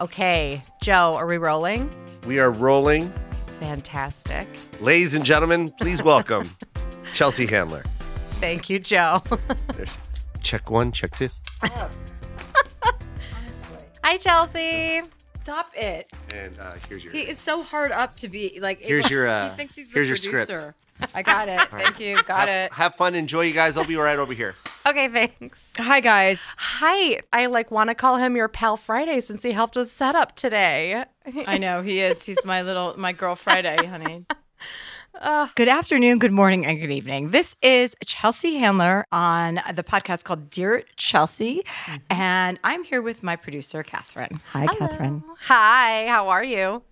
Okay, Joe, are we rolling? We are rolling. Fantastic. Ladies and gentlemen, please welcome Chelsea Handler. Thank you, Joe. Check one, check two. Hi, Chelsea. Stop it. And uh, here's your. He is so hard up to be like. Here's your, uh, he thinks he's the here's your script. producer. I got it. Thank you. Got have, it. have fun, enjoy, you guys. I'll be right over here. Okay, thanks. Hi guys. Hi. I like want to call him your pal Friday since he helped with setup today. I know he is. He's my little my girl Friday, honey. good afternoon, good morning, and good evening. This is Chelsea Handler on the podcast called Dear Chelsea, mm-hmm. and I'm here with my producer Catherine. Hi, Catherine. Hi, how are you?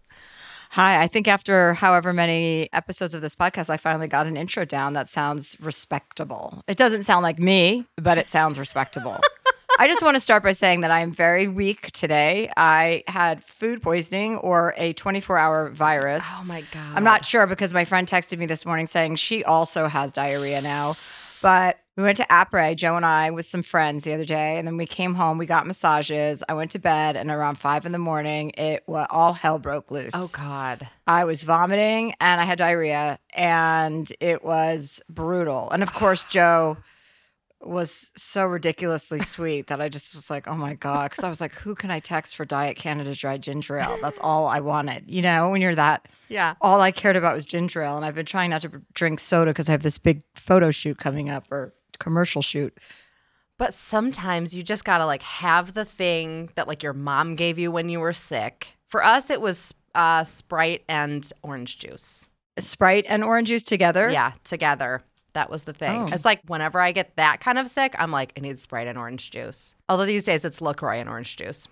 Hi. I think after however many episodes of this podcast, I finally got an intro down that sounds respectable. It doesn't sound like me, but it sounds respectable. I just want to start by saying that I am very weak today. I had food poisoning or a 24 hour virus. Oh my god. I'm not sure because my friend texted me this morning saying she also has diarrhea now. But we went to Apres, Joe and I, with some friends the other day, and then we came home. We got massages. I went to bed, and around five in the morning, it wa all hell broke loose. Oh god. I was vomiting and I had diarrhea, and it was brutal. And of course, Joe was so ridiculously sweet that I just was like, oh my God. Because I was like, who can I text for Diet Canada Dry Ginger Ale? That's all I wanted. You know, when you're that, Yeah. all I cared about was ginger ale. And I've been trying not to drink soda because I have this big photo shoot coming up or commercial shoot. But sometimes you just gotta like have the thing that like your mom gave you when you were sick. For us, it was uh, Sprite and orange juice. Sprite and orange juice together. Yeah, together. That was the thing. Oh. It's like whenever I get that kind of sick, I'm like, I need Sprite and orange juice. Although these days it's LaCroix and orange juice.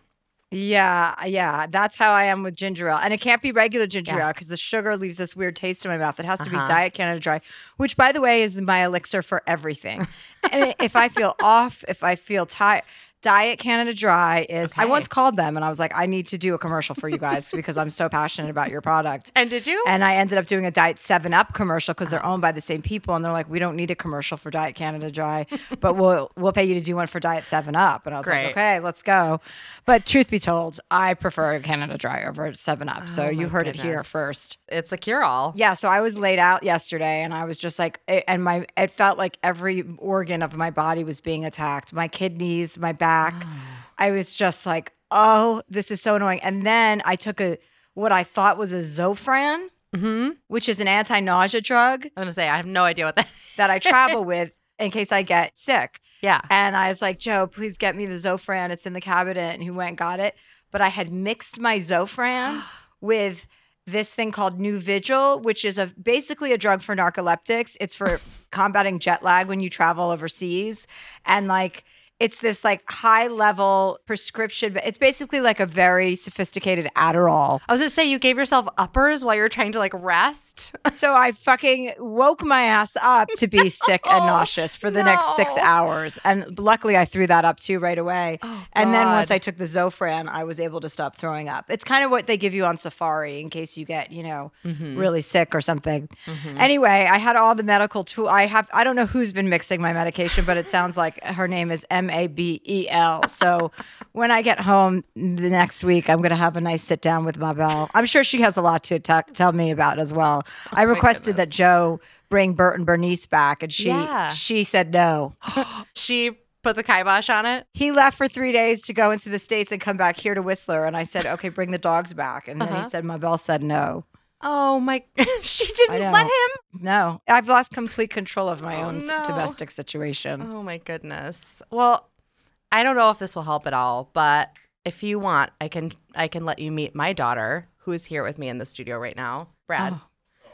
Yeah, yeah, that's how I am with ginger ale, and it can't be regular ginger Yeah. ale because the sugar leaves this weird taste in my mouth. It has to Uh-huh. be Diet Canada Dry, which, by the way, is my elixir for everything. and if I feel off, if I feel tired, Diet Canada Dry is. I once called them and I was like, I need to do a commercial for you guys because I'm so passionate about your product. And did you? And I ended up doing a Diet 7 Up commercial because they're ah. owned by the same people. And they're like, we don't need a commercial for Diet Canada Dry, but we'll we'll pay you to do one for Diet 7 Up. And I was Great. like, okay, let's go. But truth be told, I prefer Canada Dry over 7 Up. So Oh, you my heard it here first. it's a cure all. Yeah, so I was laid out yesterday and I was just like and my it felt like every organ of my body was being attacked. My kidneys, my back. Ah. I was just like, "Oh, this is so annoying." And then I took a what I thought was a Zofran, mm-hmm. which is an anti-nausea drug I'm gonna say I have no idea what that. that I travel with in case I get sick. Yeah. And I was like, Joe, please get me the Zofran. It's in the cabinet. And he went and got it. But I had mixed my Zofran with this thing called Nuvigil, which is a basically a drug for narcoleptics. It's for combating jet lag when you travel overseas. And like it's this like high level prescription, but it's basically like a very sophisticated Adderall. I was gonna say you gave yourself uppers while you were trying to like rest. So I fucking woke my ass up to be sick and nauseous for the next six hours. And luckily I threw that up too right away. Oh, and then once I took the Zofran, I was able to stop throwing up. It's kind of what they give you on safari in case you get, you know, mm-hmm. really sick or something. Mm-hmm. Anyway, I had all the medical tool. I have I don't know who's been mixing my medication, but it sounds like her name is M A B E L. So when I get home the next week, I'm going to have a nice sit down with Mabel. I'm sure she has a lot to ta- tell me about as well. Oh I requested that Joe bring Bert and Bernice back, and she Yeah. she said no. She put the kibosh on it. He left for three days to go into the states and come back here to Whistler, and I said, okay, bring the dogs back, and then he uh-huh. said Mabel said no. Oh my! she didn't let him. No, I've lost complete control of my Oh, own no. domestic situation. Oh my goodness. Well, I don't know if this will help at all, but if you want, I can I can let you meet my daughter, who is here with me in the studio right now, Brad. Oh,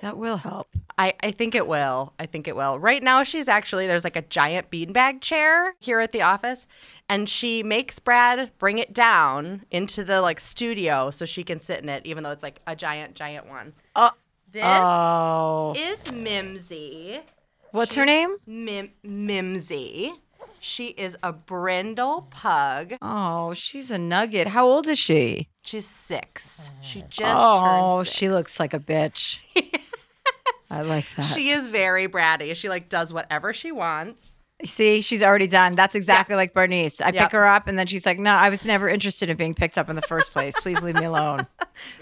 that will help. I, I think it will. I think it will. Right now, she's actually, there's like a giant beanbag chair here at the office, and she makes Brad bring it down into the like studio so she can sit in it, even though it's like a giant, giant one. Oh. This Oh, is Mimsy. what's her name? Mim- Mimsy. She is a brindle pug. Oh, she's a nugget. How old is she? She's six. She oh. just oh, turned six. she looks like a bitch. I like that. She is very bratty. She like does whatever she wants. See, she's already done. That's exactly like Bernice. I Yep. pick her up and then she's like, No, I was never interested in being picked up in the first place. Please leave me alone.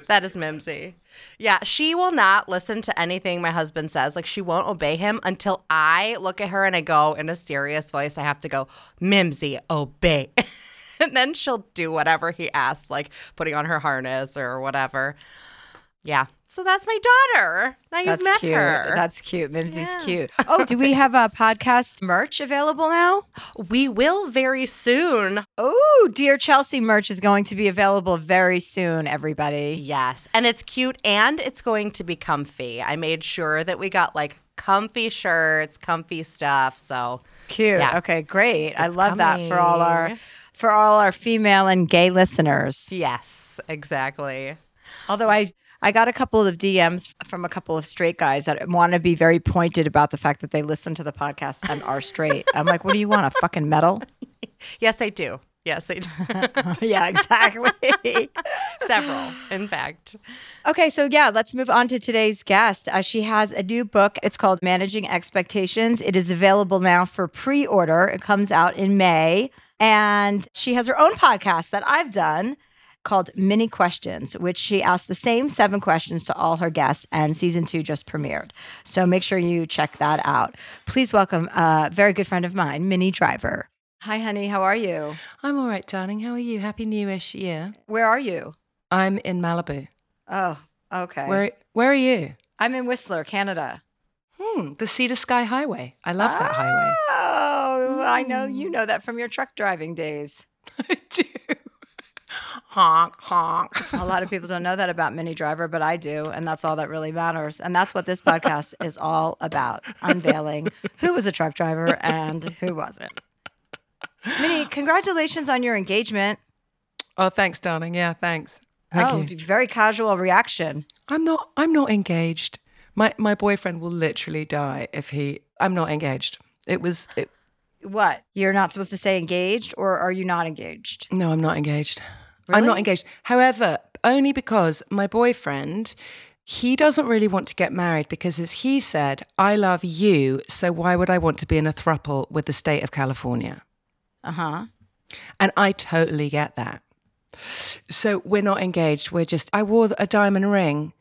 That is Mimsy. Yeah, she will not listen to anything my husband says. Like, she won't obey him until I look at her and I go in a serious voice, I have to go, Mimsy, obey. and then she'll do whatever he asks, like putting on her harness or whatever. Yeah. So that's my daughter. Now you've That's met cute. her. That's cute. Mimsy's Yeah. cute. Oh, do we have a podcast merch available now? we will very soon. Oh, Dear Chelsea merch is going to be available very soon, everybody. Yes. And it's cute and it's going to be comfy. I made sure that we got like comfy shirts, comfy stuff. So Cute. Yeah. Okay, great. I It's love that for all our for all our female and gay listeners. yes, exactly. Although I I got a couple of DMs from a couple of straight guys that want to be very pointed about the fact that they listen to the podcast and are straight. I'm like, what do you want? A fucking medal? Yes, they do. Yes, they do. yeah, exactly. Several, in fact. Okay, so yeah, let's move on to today's guest. Uh, she has a new book. It's called Managing Expectations. It is available now for pre order. It comes out in May. And she has her own podcast that I've done called Minnie Questions, which she asks the same seven questions to all her guests. And season two just premiered. So make sure you check that out. Please welcome a very good friend of mine, Minnie Driver. Hi, honey. How are you? I'm all right, darling. How are you? Happy Newish year. Where are you? I'm in Malibu. Oh, okay. Where Where are you? I'm in Whistler, Canada. Hmm, the Sea to Sky Highway. I love that highway. Oh, I know you know that from your truck driving days. I do. Honk, honk. A lot of people don't know that about Minnie Driver, but I do, and that's all that really matters. And that's what this podcast is all about: unveiling who was a truck driver and who wasn't. Minnie, congratulations on your engagement. Oh, thanks, darling. Yeah, thanks. Thank oh, you. very casual reaction. I'm not. I'm not engaged. My my boyfriend will literally die if he. I'm not engaged. It was. It, What? You're not supposed to say engaged, or are you not engaged? no, I'm not engaged. I'm not engaged. However, only because my boyfriend. He doesn't really want to get married because, as he said, I love you, so why would I want to be in a thruple with the state of California? Uh huh. And I totally get that. So we're not engaged. We're just, I wore a diamond ring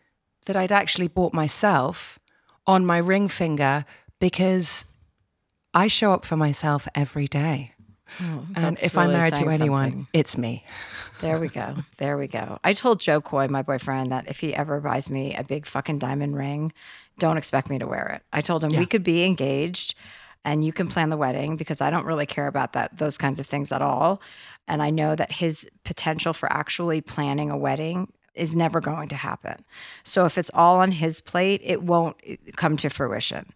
that I'd actually bought myself on my ring finger because I show up for myself every day. Oh, and that's if I'm married to anyone, something. it's me. There we go. There we go. I told Jo Koy, my boyfriend, that if he ever buys me a big fucking diamond ring, don't expect me to wear it. I told him we could be engaged and you can plan the wedding because I don't really care about that those kinds of things at all. And I know that his potential for actually planning a wedding is never going to happen. So if it's all on his plate, it won't come to fruition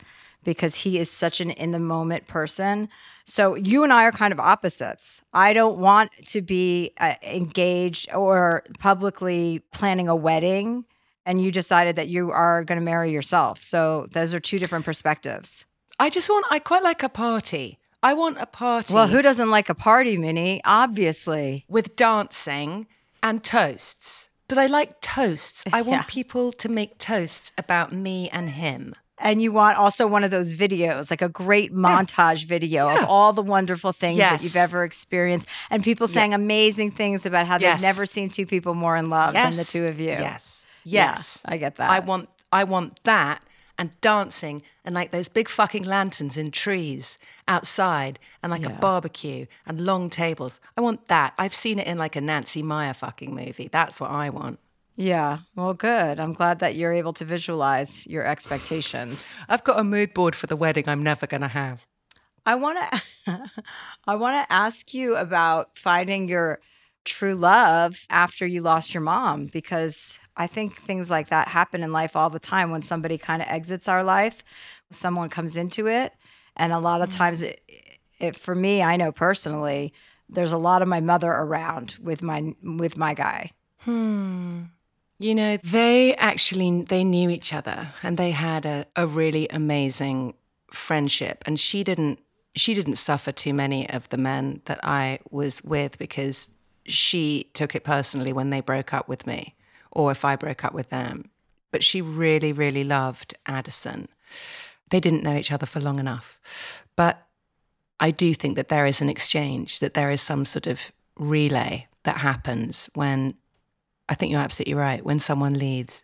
because he is such an in the moment person. So you and I are kind of opposites. I don't want to be uh, engaged or publicly planning a wedding and you decided that you are going to marry yourself. So those are two different perspectives. I just want, I quite like a party. I want a party Well, who doesn't like a party, Minnie? Obviously. with dancing and toasts. Did I like toasts? I want Yeah. people to make toasts about me and him. And you want also one of those videos, like a great montage video of all the wonderful things that you've ever experienced, and people saying amazing things about how Yes. they've never seen two people more in love than the two of you. Yes. Yeah, Yes. I get that. I want I want that and dancing and like those big fucking lanterns in trees outside and like a barbecue and long tables. I want that. I've seen it in like a Nancy Meyer fucking movie. That's what I want. Yeah. Well, good. I'm glad that you're able to visualize your expectations. I've got a mood board for the wedding I'm never going to have. I want to I want to ask you about finding your true love after you lost your mom because I think things like that happen in life all the time when somebody kind of exits our life, someone comes into it, and a lot of mm-hmm. times it, it for me, I know personally, there's a lot of my mother around with my with my guy. Hmm. You know, they actually they knew each other and they had a, a really amazing friendship. And she didn't she didn't suffer too many of the men that I was with because she took it personally when they broke up with me or if I broke up with them. But she really, really loved Addison. They didn't know each other for long enough. But I do think that there is an exchange, that there is some sort of relay that happens when I think you're absolutely right. When someone leaves,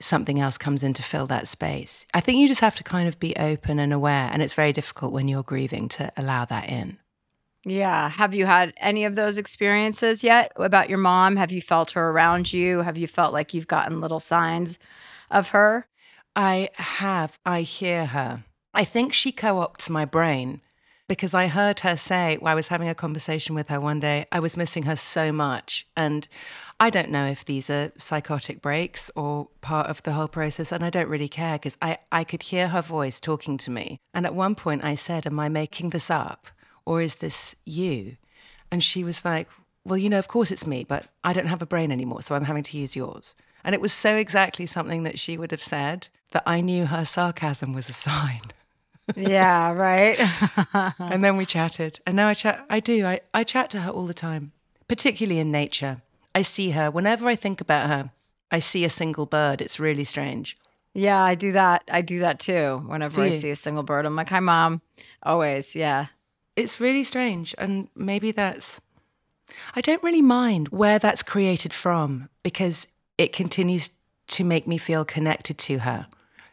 something else comes in to fill that space. I think you just have to kind of be open and aware. And it's very difficult when you're grieving to allow that in. Yeah. Have you had any of those experiences yet about your mom? Have you felt her around you? Have you felt like you've gotten little signs of her? I have. I hear her. I think she co opts my brain because I heard her say, while I was having a conversation with her one day, I was missing her so much. And I don't know if these are psychotic breaks or part of the whole process. And I don't really care because I, I could hear her voice talking to me. And at one point I said, Am I making this up? Or is this you? And she was like, Well, you know, of course it's me, but I don't have a brain anymore. So I'm having to use yours. And it was so exactly something that she would have said that I knew her sarcasm was a sign. yeah, right. and then we chatted. And now I chat I do. I, I chat to her all the time, particularly in nature. I see her whenever I think about her. I see a single bird. It's really strange. Yeah, I do that. I do that too. Whenever Do I see a single bird, I'm like, "Hi, mom." Always, yeah. It's really strange. And maybe that's, I don't really mind where that's created from because it continues to make me feel connected to her.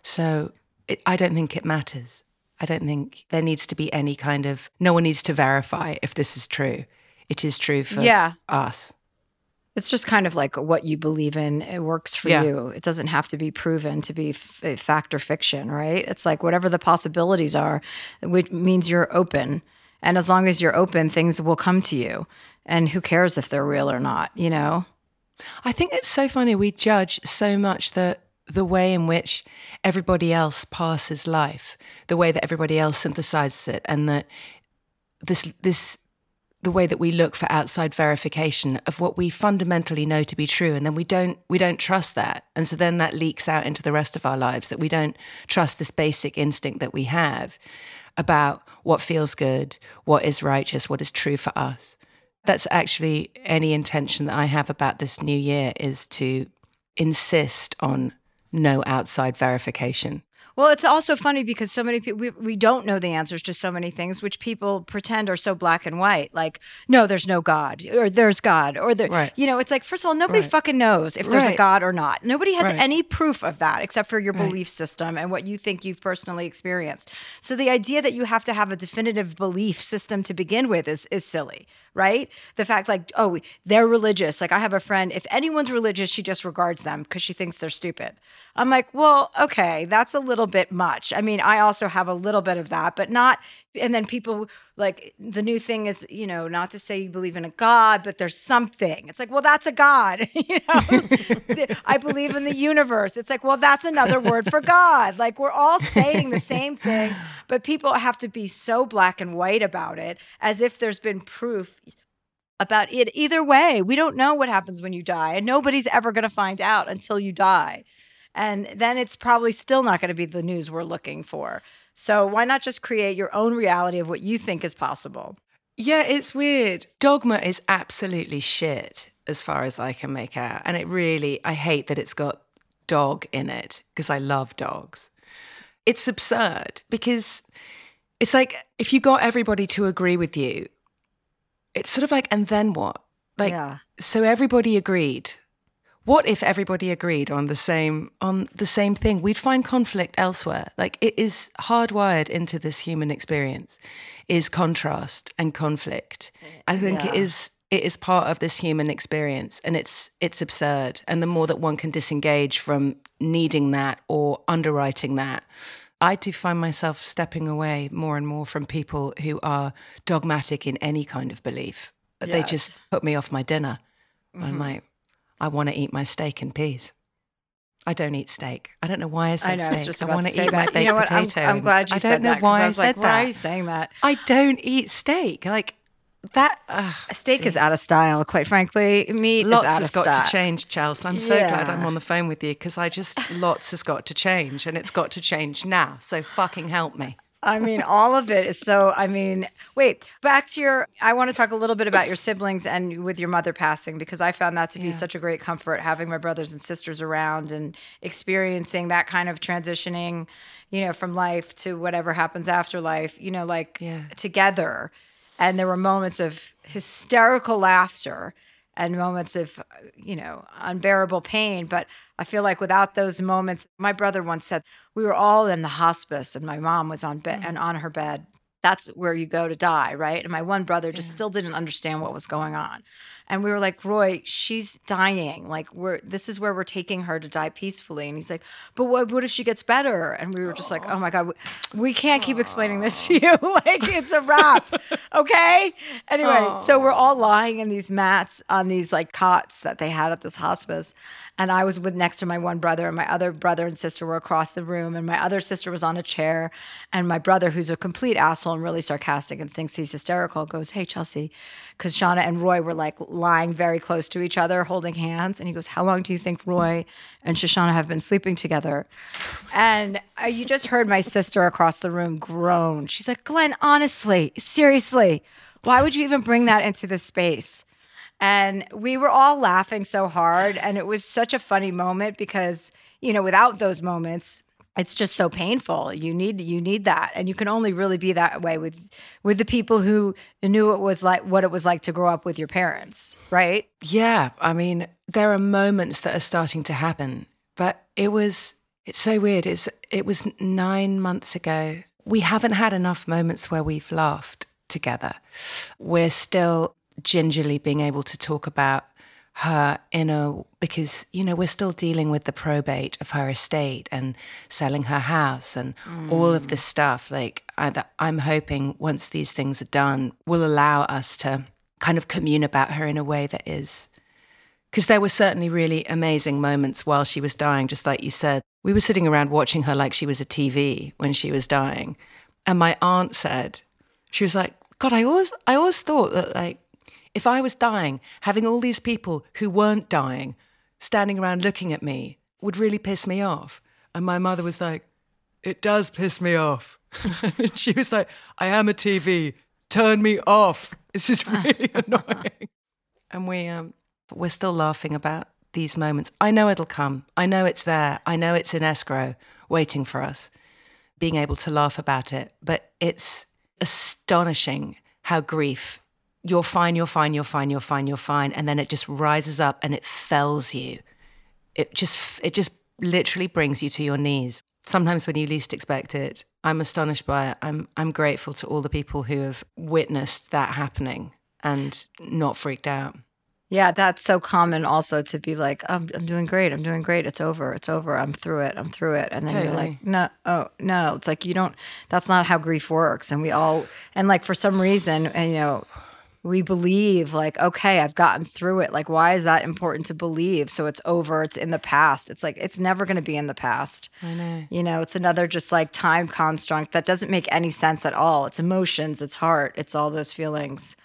So it, I don't think it matters. I don't think there needs to be any kind of, no one needs to verify if this is true. It is true for Yeah. us. It's just kind of like what you believe in. It works for Yeah. you. It doesn't have to be proven to be f- fact or fiction, right? It's like whatever the possibilities are, which means you're open. And as long as you're open, things will come to you. And who cares if they're real or not, you know? I think it's so funny. We judge so much the the way in which everybody else passes life, the way that everybody else synthesizes it, and that this this the way that we look for outside verification of what we fundamentally know to be true and then we don't we don't trust that and so then that leaks out into the rest of our lives that we don't trust this basic instinct that we have about what feels good what is righteous what is true for us that's actually any intention that I have about this new year is to insist on no outside verification. Well, it's also funny because so many people, we, we don't know the answers to so many things, which people pretend are so black and white. Like, no, there's no God, or there's God, or there, Right. you know, it's like, first of all, nobody Right. fucking knows if there's a God or not. Nobody has Right. any proof of that except for your Right. belief system and what you think you've personally experienced. So the idea that you have to have a definitive belief system to begin with is, is silly, right? The fact, like, oh, they're religious. Like, I have a friend, if anyone's religious, she just regards them because she thinks they're stupid. I'm like, well, okay, that's a little bit much. I mean, I also have a little bit of that, but not. And then people like the new thing is, you know, not to say you believe in a God, but there's something. It's like, well, that's a God. you know, I believe in the universe. It's like, well, that's another word for God. Like we're all saying the same thing, but people have to be so black and white about it as if there's been proof about it either way. We don't know what happens when you die, and nobody's ever going to find out until you die. And then it's probably still not going to be the news we're looking for. So why not just create your own reality of what you think is possible? Yeah, it's weird. Dogma is absolutely shit as far as I can make out. And it really, I hate that it's got dog in it because I love dogs. It's absurd because it's like if you got everybody to agree with you, it's sort of like, and then what? Like, Yeah. so everybody agreed. What if everybody agreed on the same on the same thing? We'd find conflict elsewhere. Like it is hardwired into this human experience is contrast and conflict. I think it Yeah. is it is part of this human experience and it's it's absurd. And the more that one can disengage from needing that or underwriting that, I do find myself stepping away more and more from people who are dogmatic in any kind of belief. They just put me off my dinner. Mm-hmm. I'm like, I want to eat my steak and peas. I don't eat steak. I don't know why I said I know. Steak. was just I want to eat my that. baked You know what? I'm, potato. I'm glad you I said that. I don't know why I I, said like, that. why are you saying that? I don't eat steak. Like that. Uh, Steak is out of style, quite frankly. Meat lots is out has of got style. to change, Chelsea. I'm so glad I'm on the phone with you because I just lots has got to change, and it's got to change now. So fucking help me. I mean, all of it is so. I mean, wait, back to your. I want to talk a little bit about your siblings and with your mother passing because I found that to be such a great comfort having my brothers and sisters around and experiencing that kind of transitioning, you know, from life to whatever happens after life, you know, like Yeah. together. And there were moments of hysterical laughter and moments of, you know, unbearable pain. But I feel like without those moments, my brother once said, we were all in the hospice and my mom was on bed mm. and on her bed. That's where you go to die, right? And my one brother just still didn't understand what was going on. And we were like, Roy, she's dying. Like we're this is where we're taking her to die peacefully. And he's like, But what what if she gets better? And we were just like, Oh my God, we, we can't keep explaining this to you. like it's a wrap. okay. Anyway, so we're all lying in these mats on these like cots that they had at this hospice. And I was with next to my one brother, and my other brother and sister were across the room, and my other sister was on a chair. And my brother, who's a complete asshole and really sarcastic and thinks he's hysterical, goes, Hey, Chelsea, because Shauna and Roy were like lying very close to each other, holding hands. And he goes, How long do you think Roy and Shoshana have been sleeping together? And uh, you just heard my sister across the room groan. She's like, Glenn, honestly, seriously, why would you even bring that into the space? And we were all laughing so hard. And it was such a funny moment because, you know, without those moments, it's just so painful. You need you need that. And you can only really be that way with with the people who knew it was like what it was like to grow up with your parents, right? Yeah, I mean, there are moments that are starting to happen, but it was it's so weird. It's it was 9 months ago. We haven't had enough moments where we've laughed together. We're still gingerly being able to talk about her in a because you know we're still dealing with the probate of her estate and selling her house and all of this stuff. Like I, i'm hoping once these things are done will allow us to kind of commune about her in a way that is because there were certainly really amazing moments while she was dying. Just like you said we were sitting around watching her like she was a tv when she was dying. And my aunt said she was like god i always i always thought that like if I was dying, having all these people who weren't dying standing around looking at me would really piss me off. And my mother was like, It does piss me off. and she was like, I am a TV. Turn me off. This is really annoying. And we um we're still laughing about these moments. I know it'll come. I know it's there. I know it's in escrow waiting for us. Being able to laugh about it. But it's astonishing how grief you're fine, you're fine, you're fine, you're fine, you're fine. And then it just rises up and it fells you. It just, it just literally brings you to your knees. Sometimes when you least expect it. I'm astonished by it. I'm, I'm grateful to all the people who have witnessed that happening and not freaked out. Yeah, that's so common also to be like, I'm, I'm doing great. I'm doing great. It's over. It's over. I'm through it. I'm through it. And then you're like, no, oh, no. It's like, you don't, that's not how grief works. And we all, and like for some reason, and you know, we believe like, okay, I've gotten through it. Like, why is that important to believe? So it's over. It's in the past. It's like, it's never going to be in the past. I know. You know, it's another just like time construct that doesn't make any sense at all. It's emotions, it's heart, it's all those feelings.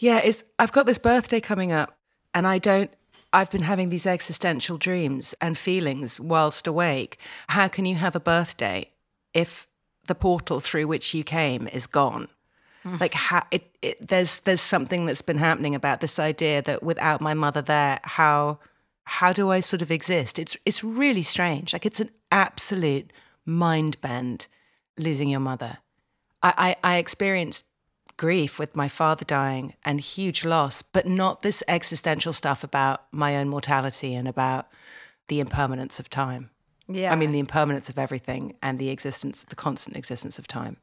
Yeah, it's I've got this birthday coming up and I don't I've been having these existential dreams and feelings whilst awake. How can you have a birthday if the portal through which you came is gone? Mm-hmm. Like how it, it there's there's something that's been happening about this idea that without my mother there, how how do I sort of exist? It's it's really strange. Like it's an absolute mind bend losing your mother. I, I, I experienced grief with my father dying and huge loss, but not this existential stuff about my own mortality and about the impermanence of time. Yeah. I mean, the impermanence of everything and the existence, the constant existence of time.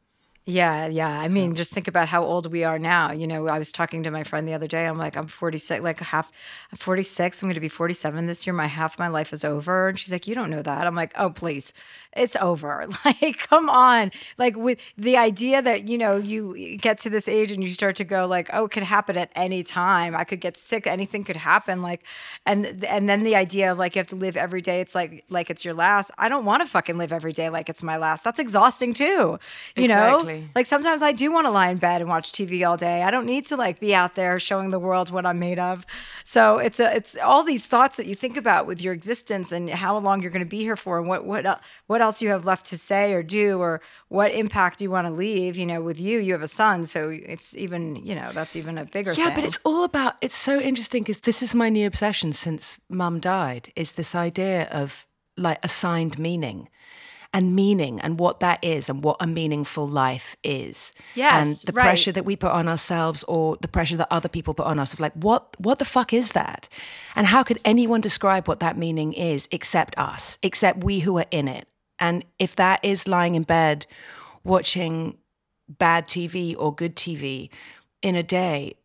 Yeah, yeah. I mean, just think about how old we are now. You know, I was talking to my friend the other day. I'm like, I'm 46, like half, I'm 46. I'm going to be 47 this year. My half my life is over. And she's like, You don't know that. I'm like, Oh, please, it's over. Like, come on. Like, with the idea that, you know, you get to this age and you start to go, like, Oh, it could happen at any time. I could get sick. Anything could happen. Like, and, and then the idea of like, you have to live every day. It's like, like it's your last. I don't want to fucking live every day like it's my last. That's exhausting too. You know? Exactly. Like sometimes I do want to lie in bed and watch TV all day. I don't need to like be out there showing the world what I'm made of. So it's a it's all these thoughts that you think about with your existence and how long you're going to be here for and what what what else you have left to say or do or what impact you want to leave. You know, with you, you have a son, so it's even you know that's even a bigger Yeah, thing. but it's all about. It's so interesting because this is my new obsession since Mum died. Is this idea of like assigned meaning, and meaning, and what that is, and what a meaningful life is. Yes, and the right. pressure that we put on ourselves, or the pressure that other people put on us, of like, what, what the fuck is that, and how could anyone describe what that meaning is except us, except we who are in it? And if that is lying in bed, watching bad TV or good TV in a day,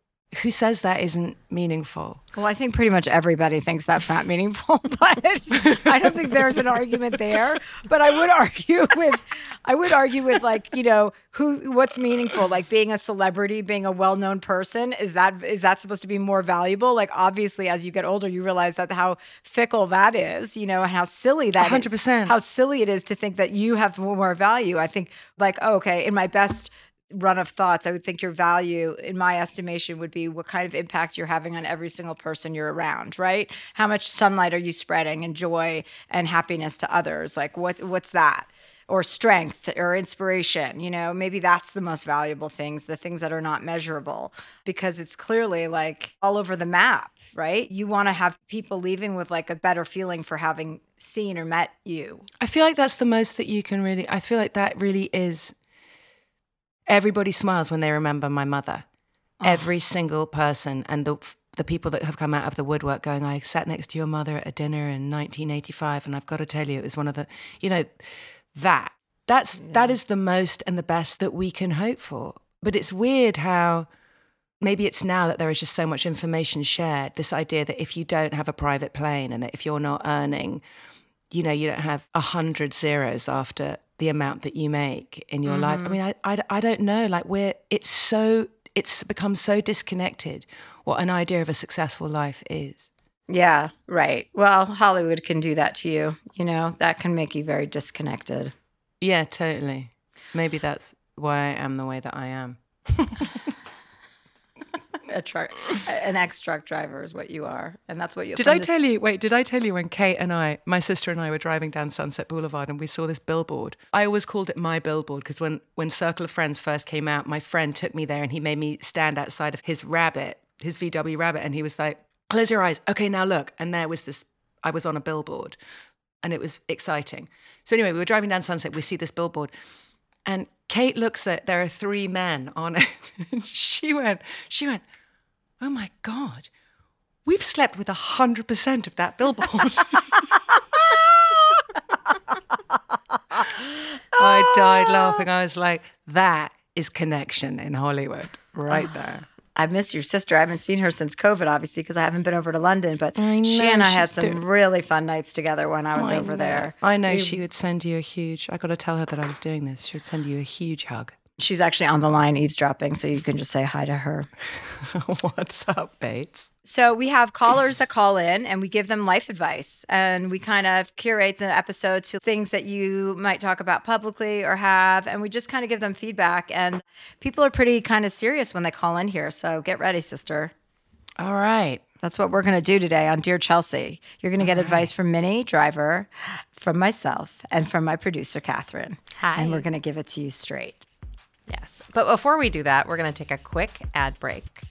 who says that isn't meaningful? Well, I think pretty much everybody thinks that's not meaningful, but I don't think there's an argument there. But I would argue with, I would argue with like you know who what's meaningful, like being a celebrity, being a well-known person. Is that is that supposed to be more valuable? Like obviously, as you get older, you realize that how fickle that is, you know, and how silly that is. 100%. How silly it is to think that you have more value. I think like oh, okay, in my best run of thoughts, I would think your value, in my estimation, would be what kind of impact you're having on every single person you're around, right? How much sunlight are you spreading and joy and happiness to others? Like what what's that? Or strength or inspiration, you know, maybe that's the most valuable things, the things that are not measurable, because it's clearly like all over the map, right? You want to have people leaving with like a better feeling for having seen or met you. I feel like that's the most that you can really, I feel like that really is. Everybody smiles when they remember my mother. Oh. Every single person. And the, the people that have come out of the woodwork going, I sat next to your mother at a dinner in 1985, and I've got to tell you, it was one of the, you know, that. That's that is the most and the best that we can hope for. But it's weird how maybe it's now that there is just so much information shared. This idea that if you don't have a private plane and that if you're not earning, you know, you don't have a hundred zeros after the amount that you make in your life. I mm-hmm. mean, I, I, I don't know. Like we're, it's so, it's become so disconnected what an idea of a successful life is. Yeah, right. Well, Hollywood can do that to you. You know, that can make you very disconnected. Yeah, totally. Maybe that's why I am the way that I am. A truck, an ex truck driver is what you are, and that's what you. Did I tell you? Wait, did I tell you when Kate and I, my sister and I, were driving down Sunset Boulevard and we saw this billboard? I always called it my billboard because when when Circle of Friends first came out, my friend took me there and he made me stand outside of his rabbit, his VW rabbit, and he was like, "Close your eyes, okay, now look." And there was this. I was on a billboard, and it was exciting. So anyway, we were driving down Sunset. We see this billboard, and Kate looks at there are three men on it. and she went, she went, oh my God, we've slept with 100% of that billboard. I died laughing. I was like, that is connection in Hollywood right ah, there. I miss your sister. I haven't seen her since COVID, obviously, because I haven't been over to London. But I she and I had some doing- really fun nights together when I was over there. I know she would send you a huge, I got to tell her that I was doing this. She would send you a huge hug. She's actually on the line eavesdropping, so you can just say hi to her. What's up, Bates? So we have callers that call in and we give them life advice and we kind of curate the episode to things that you might talk about publicly or have and we just kind of give them feedback and people are pretty kind of serious when they call in here. So get ready, sister. All right. That's what we're going to do today on Dear Chelsea. You're going to get advice from Minnie, driver, from myself, and from my producer, Catherine. Hi. And we're going to give it to you straight. Yes. But before we do that, we're going to take a quick ad break.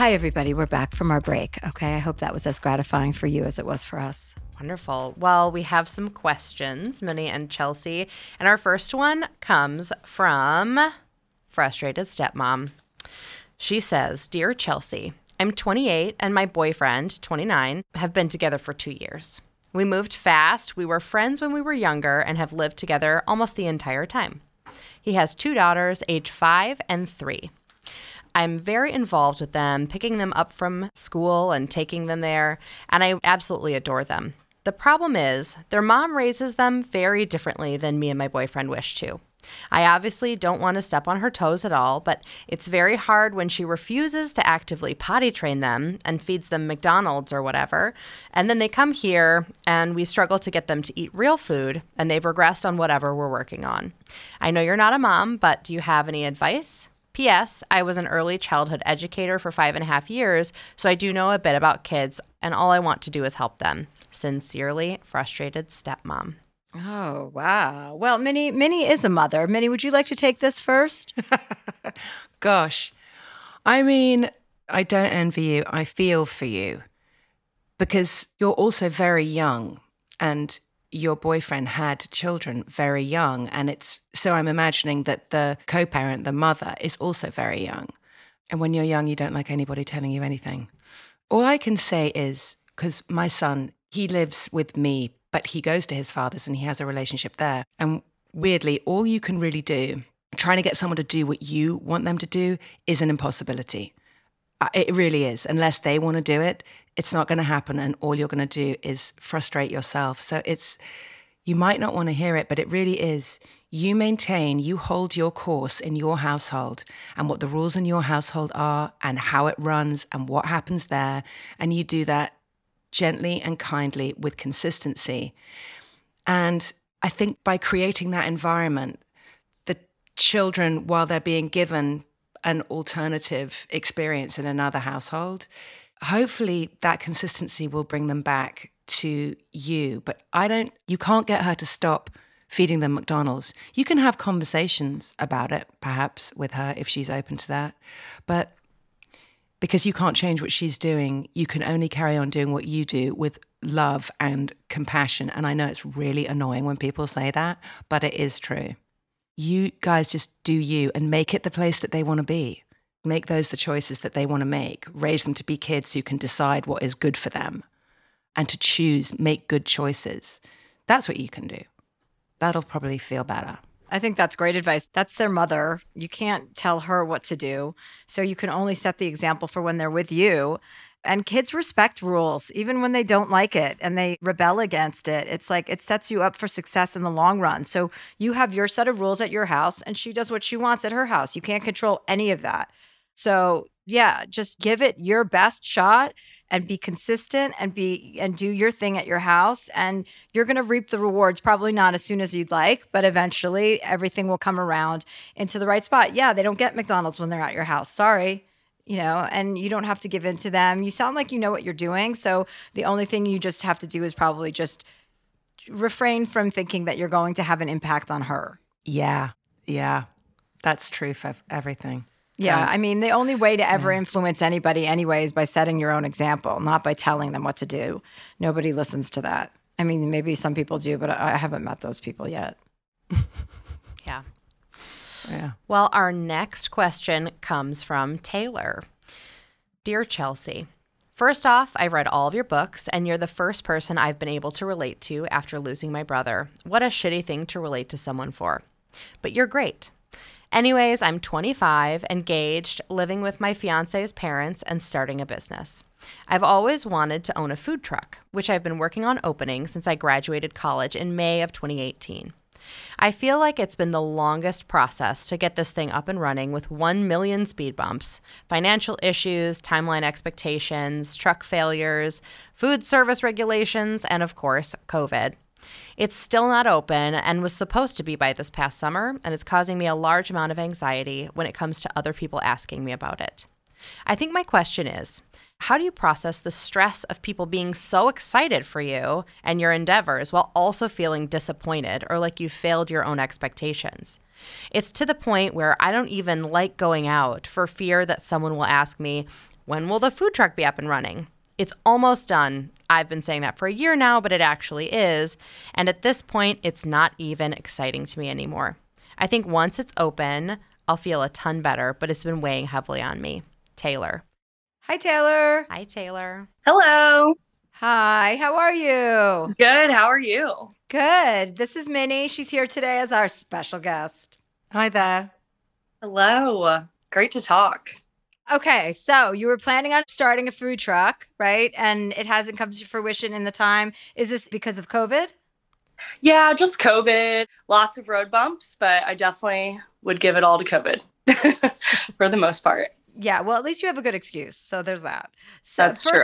Hi, everybody. We're back from our break. Okay. I hope that was as gratifying for you as it was for us. Wonderful. Well, we have some questions, Minnie and Chelsea. And our first one comes from Frustrated Stepmom. She says Dear Chelsea, I'm 28 and my boyfriend, 29, have been together for two years. We moved fast. We were friends when we were younger and have lived together almost the entire time. He has two daughters, age five and three. I'm very involved with them, picking them up from school and taking them there, and I absolutely adore them. The problem is, their mom raises them very differently than me and my boyfriend wish to. I obviously don't want to step on her toes at all, but it's very hard when she refuses to actively potty train them and feeds them McDonald's or whatever. And then they come here and we struggle to get them to eat real food, and they've regressed on whatever we're working on. I know you're not a mom, but do you have any advice? P.S. I was an early childhood educator for five and a half years, so I do know a bit about kids, and all I want to do is help them. Sincerely, frustrated stepmom. Oh, wow. Well, Minnie, Minnie is a mother. Minnie, would you like to take this first? Gosh, I mean, I don't envy you. I feel for you because you're also very young and your boyfriend had children very young. And it's so I'm imagining that the co parent, the mother, is also very young. And when you're young, you don't like anybody telling you anything. All I can say is because my son, he lives with me but he goes to his father's and he has a relationship there. And weirdly, all you can really do, trying to get someone to do what you want them to do, is an impossibility. Uh, it really is. Unless they want to do it, it's not going to happen. And all you're going to do is frustrate yourself. So it's, you might not want to hear it, but it really is. You maintain, you hold your course in your household and what the rules in your household are and how it runs and what happens there. And you do that gently and kindly with consistency. And I think by creating that environment, the children, while they're being given an alternative experience in another household, hopefully that consistency will bring them back to you. But I don't, you can't get her to stop feeding them McDonald's. You can have conversations about it, perhaps, with her if she's open to that. But because you can't change what she's doing. You can only carry on doing what you do with love and compassion. And I know it's really annoying when people say that, but it is true. You guys just do you and make it the place that they want to be. Make those the choices that they want to make. Raise them to be kids who can decide what is good for them and to choose, make good choices. That's what you can do. That'll probably feel better. I think that's great advice. That's their mother. You can't tell her what to do. So you can only set the example for when they're with you. And kids respect rules, even when they don't like it and they rebel against it. It's like it sets you up for success in the long run. So you have your set of rules at your house, and she does what she wants at her house. You can't control any of that. So, yeah, just give it your best shot and be consistent and be and do your thing at your house and you're going to reap the rewards probably not as soon as you'd like but eventually everything will come around into the right spot. Yeah they don't get mcdonald's when they're at your house sorry you know and you don't have to give in to them. You sound like you know what you're doing so the only thing you just have to do is probably just refrain from thinking that you're going to have an impact on her. Yeah yeah. That's true for everything yeah, um, I mean, the only way to ever yeah. influence anybody anyway is by setting your own example, not by telling them what to do. Nobody listens to that. I mean, maybe some people do, but I haven't met those people yet. yeah. Yeah. Well, our next question comes from Taylor. Dear Chelsea, First off, I read all of your books, and you're the first person I've been able to relate to after losing my brother. What a shitty thing to relate to someone for. But you're great. Anyways, I'm 25, engaged, living with my fiance's parents, and starting a business. I've always wanted to own a food truck, which I've been working on opening since I graduated college in May of 2018. I feel like it's been the longest process to get this thing up and running with 1 million speed bumps, financial issues, timeline expectations, truck failures, food service regulations, and of course, COVID. It's still not open and was supposed to be by this past summer, and it's causing me a large amount of anxiety when it comes to other people asking me about it. I think my question is how do you process the stress of people being so excited for you and your endeavors while also feeling disappointed or like you failed your own expectations? It's to the point where I don't even like going out for fear that someone will ask me, When will the food truck be up and running? It's almost done. I've been saying that for a year now, but it actually is. And at this point, it's not even exciting to me anymore. I think once it's open, I'll feel a ton better, but it's been weighing heavily on me. Taylor. Hi, Taylor. Hi, Taylor. Hello. Hi, how are you? Good. How are you? Good. This is Minnie. She's here today as our special guest. Hi there. Hello. Great to talk. Okay, so you were planning on starting a food truck, right? And it hasn't come to fruition in the time. Is this because of COVID? Yeah, just COVID, lots of road bumps, but I definitely would give it all to COVID for the most part. Yeah, well, at least you have a good excuse. So there's that. So That's true.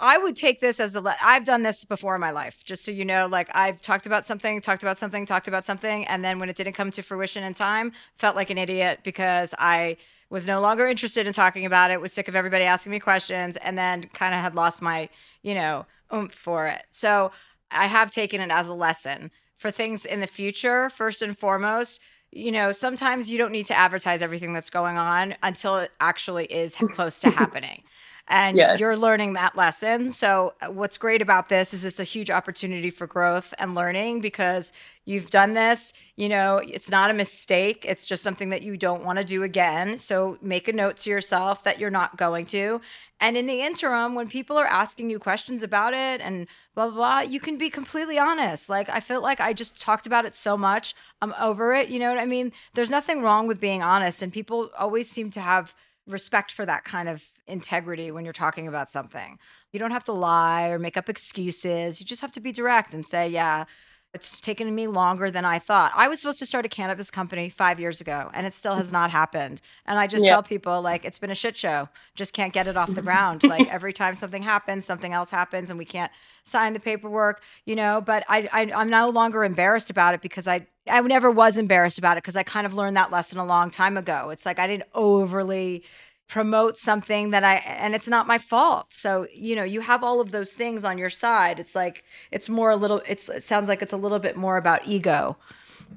I would take this as a. Le- I've done this before in my life, just so you know. Like I've talked about something, talked about something, talked about something, and then when it didn't come to fruition in time, felt like an idiot because I was no longer interested in talking about it. Was sick of everybody asking me questions, and then kind of had lost my, you know, oomph for it. So I have taken it as a lesson for things in the future. First and foremost, you know, sometimes you don't need to advertise everything that's going on until it actually is close to happening. And Yes. you're learning that lesson. So, uh, what's great about this is it's a huge opportunity for growth and learning because you've done this. You know, it's not a mistake, it's just something that you don't want to do again. So, make a note to yourself that you're not going to. And in the interim, when people are asking you questions about it and blah, blah, blah, you can be completely honest. Like, I feel like I just talked about it so much. I'm over it. You know what I mean? There's nothing wrong with being honest. And people always seem to have respect for that kind of integrity when you're talking about something. You don't have to lie or make up excuses. You just have to be direct and say, yeah, it's taken me longer than I thought. I was supposed to start a cannabis company five years ago, and it still has mm-hmm. not happened. And I just tell people, like, it's been a shit show. Just can't get it off the ground. Like, every time something happens, something else happens, and we can't sign the paperwork, you know. But I, I I'm no longer embarrassed about it because I, I never was embarrassed about it because I kind of learned that lesson a long time ago. It's like I didn't overly promote something that I and it's not my fault. So, you know, you have all of those things on your side. It's like it's more a little it's it sounds like it's a little bit more about ego,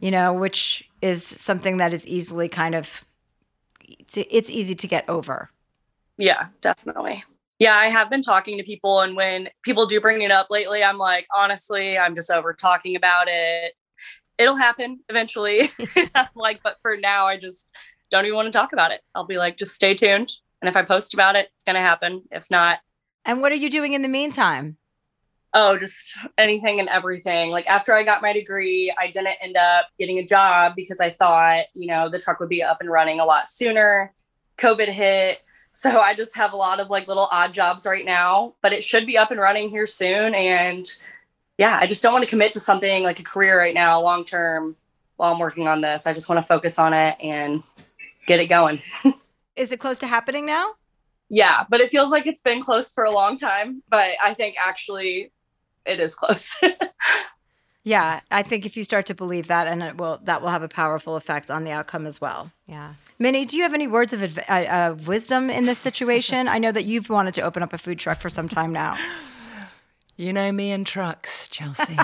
you know, which is something that is easily kind of it's, it's easy to get over. Yeah, definitely. Yeah, I have been talking to people, and when people do bring it up lately, I'm like, honestly, I'm just over talking about it. It'll happen eventually. Like, but for now, I just don't even want to talk about it. I'll be like, just stay tuned. And if I post about it, it's going to happen. If not, And what are you doing in the meantime? oh, just anything and everything. Like after I got my degree, I didn't end up getting a job because I thought, you know, the truck would be up and running a lot sooner. COVID hit. So I just have a lot of like little odd jobs right now, but it should be up and running here soon. And yeah, I just don't want to commit to something like a career right now, long term, while I'm working on this. I just want to focus on it and get it going. Is it close to happening now? Yeah, but it feels like it's been close for a long time. But I think actually it is close. Yeah, I think if you start to believe that, and it will, that will have a powerful effect on the outcome as well. Yeah. Minnie, do you have any words of adv- uh, uh, wisdom in this situation? I know that you've wanted to open up a food truck for some time now. You know me and trucks, Chelsea.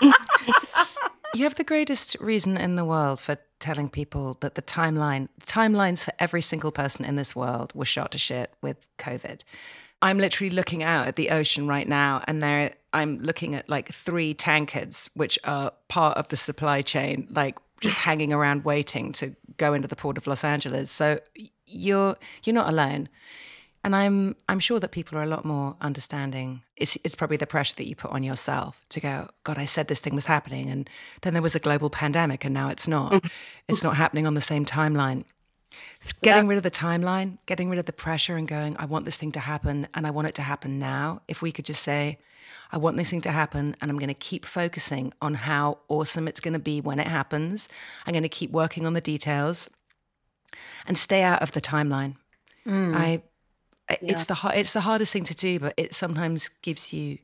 you have the greatest reason in the world for telling people that the timeline, timelines for every single person in this world were shot to shit with COVID. I'm literally looking out at the ocean right now, and there I'm looking at like three tankers, which are part of the supply chain, like just hanging around waiting to go into the port of Los Angeles. So you're you're not alone and I'm I'm sure that people are a lot more understanding. It's it's probably the pressure that you put on yourself to go, God, I said this thing was happening, and then there was a global pandemic, and now it's not. Mm-hmm. it's not happening on the same timeline. Getting rid of the timeline, getting rid of the pressure, and going, I want this thing to happen, and I want it to happen now. If we could just say, I want this thing to happen, and I'm going to keep focusing on how awesome it's going to be when it happens. I'm going to keep working on the details, and stay out of the timeline. Mm. I it's the it's the hardest thing to do, but it sometimes gives you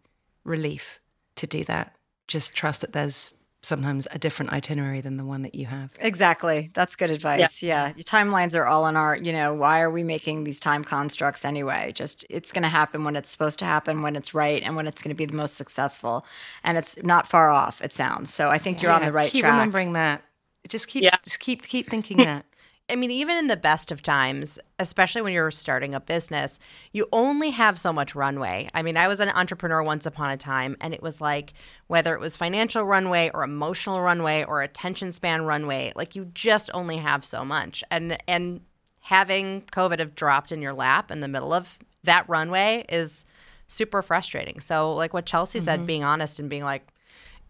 relief to do that. Just trust that there's sometimes a different itinerary than the one that you have. Exactly. That's good advice. Yeah. Your timelines are all in our, you know, why are we making these time constructs anyway? Just it's going to happen when it's supposed to happen, when it's right, and when it's going to be the most successful. And it's not far off, it sounds. So I think you're on the right keep track. remembering that. Just keep Yeah. just keep keep thinking that. I mean, even in the best of times, especially when you're starting a business, you only have so much runway. I mean, I was an entrepreneur once upon a time, and it was like whether it was financial runway or emotional runway or attention span runway, like you just only have so much. And and having COVID have dropped in your lap in the middle of that runway is super frustrating. So, like what Chelsea said, mm-hmm. being honest and being like,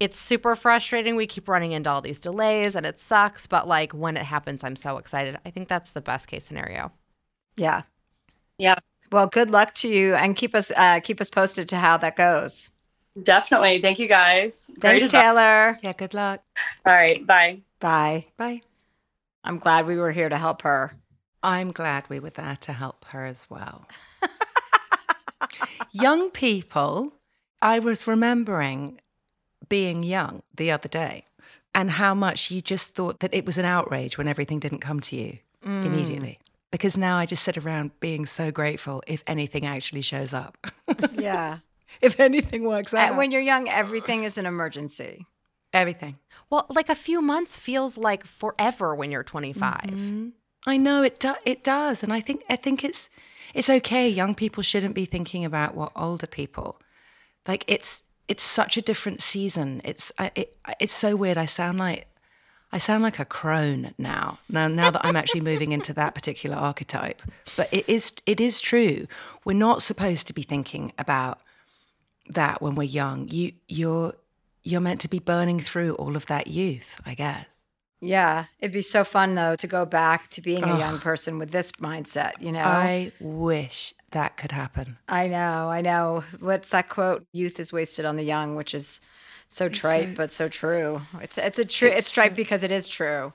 it's super frustrating. We keep running into all these delays and it sucks, but like when it happens, I'm so excited. I think that's the best case scenario. yeah. Yeah. Well, good luck to you and keep us uh, keep us posted to how that goes. Definitely. Thank you guys. Great Thanks, advice. Taylor. Yeah, good luck. All right. Bye. Bye. Bye. I'm glad we were here to help her. I'm glad we were there to help her as well. young people, I was remembering being young the other day and how much you just thought that it was an outrage when everything didn't come to you mm. immediately. Because now I just sit around being so grateful if anything actually shows up, Yeah. if anything works out. And when you're young, everything is an emergency. everything. Well, like a few months feels like forever when you're 25. Mm-hmm. I know it do- it does, and I think I think it's it's okay. Young people shouldn't be thinking about what older people like. It's it's such a different season. It's I, it, it's so weird. I sound like I sound like a crone now. Now now that I'm actually moving into that particular archetype, but it is it is true. We're not supposed to be thinking about that when we're young. You you're you're meant to be burning through all of that youth, I guess. Yeah. It'd be so fun, though, to go back to being a young person with this mindset, you know? I wish that could happen. I know, I know. What's that quote? Youth is wasted on the young, which is so trite, but so true. It's it's a true. It's, It's trite so- because it is true.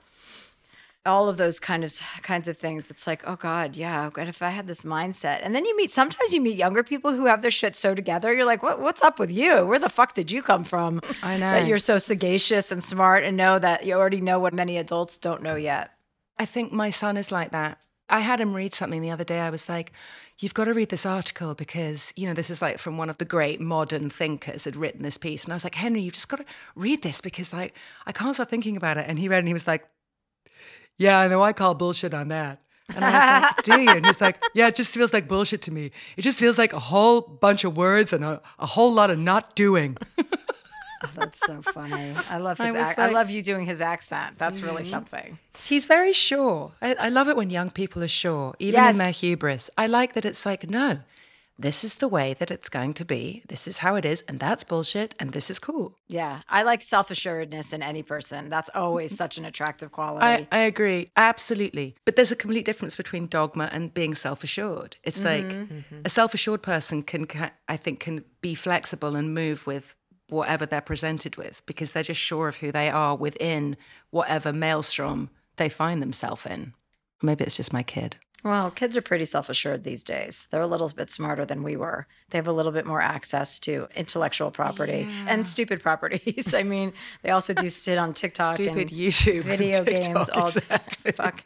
All of those kind of kinds of things. It's like, oh God, yeah. Oh God, if I had this mindset, and then you meet. Sometimes you meet younger people who have their shit so together. You're like, what? What's up with you? Where the fuck did you come from? I know. that you're so sagacious and smart, and know that you already know what many adults don't know yet. I think my son is like that. I had him read something the other day. I was like, you've got to read this article because, you know, this is like from one of the great modern thinkers had written this piece. And I was like, Henry, you've just got to read this because, like, I can't stop thinking about it. And he read it and he was like, yeah, I know I call bullshit on that. And I was like, do you? And he's like, yeah, it just feels like bullshit to me. It just feels like a whole bunch of words and a, a whole lot of not doing. That's so funny. I love his. was ac- I love you doing his accent. That's really mm. something. He's very sure. I, I love it when young people are sure, even in their hubris. I like that it's like, no, this is the way that it's going to be. This is how it is, and that's bullshit, and this is cool. Yeah, I like self assuredness in any person. That's always mm-hmm. such an attractive quality. I, I agree, absolutely. But there's a complete difference between dogma and being self-assured. It's like mm-hmm. a self-assured person can, ca- I think, can be flexible and move with whatever they're presented with because they're just sure of who they are within whatever maelstrom they find themselves in. Maybe it's just my kid. well, kids are pretty self assured these days. They're a little bit smarter than we were. They have a little bit more access to intellectual property and stupid properties. I mean, they also do sit on TikTok Stupid and YouTube and video games TikTok, all exactly. day. Fuck.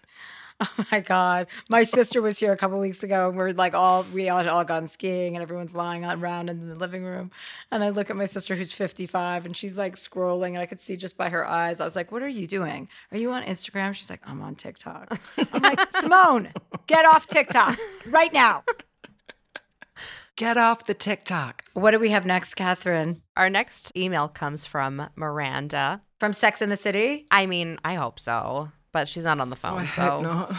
Oh my god! My sister was here a couple weeks ago, and we're like all we all had all gone skiing, and everyone's lying on- around in the living room. And I look at my sister who's fifty five, and she's like scrolling, and I could see just by her eyes. I was like, "What are you doing? Are you on Instagram?" She's like, "I'm on TikTok." I'm like, "Simone, get off TikTok right now." Get off the TikTok. What do we have next, Catherine? Our next email comes from Miranda. From Sex in the City? I mean, I hope so, but she's not on the phone. I so.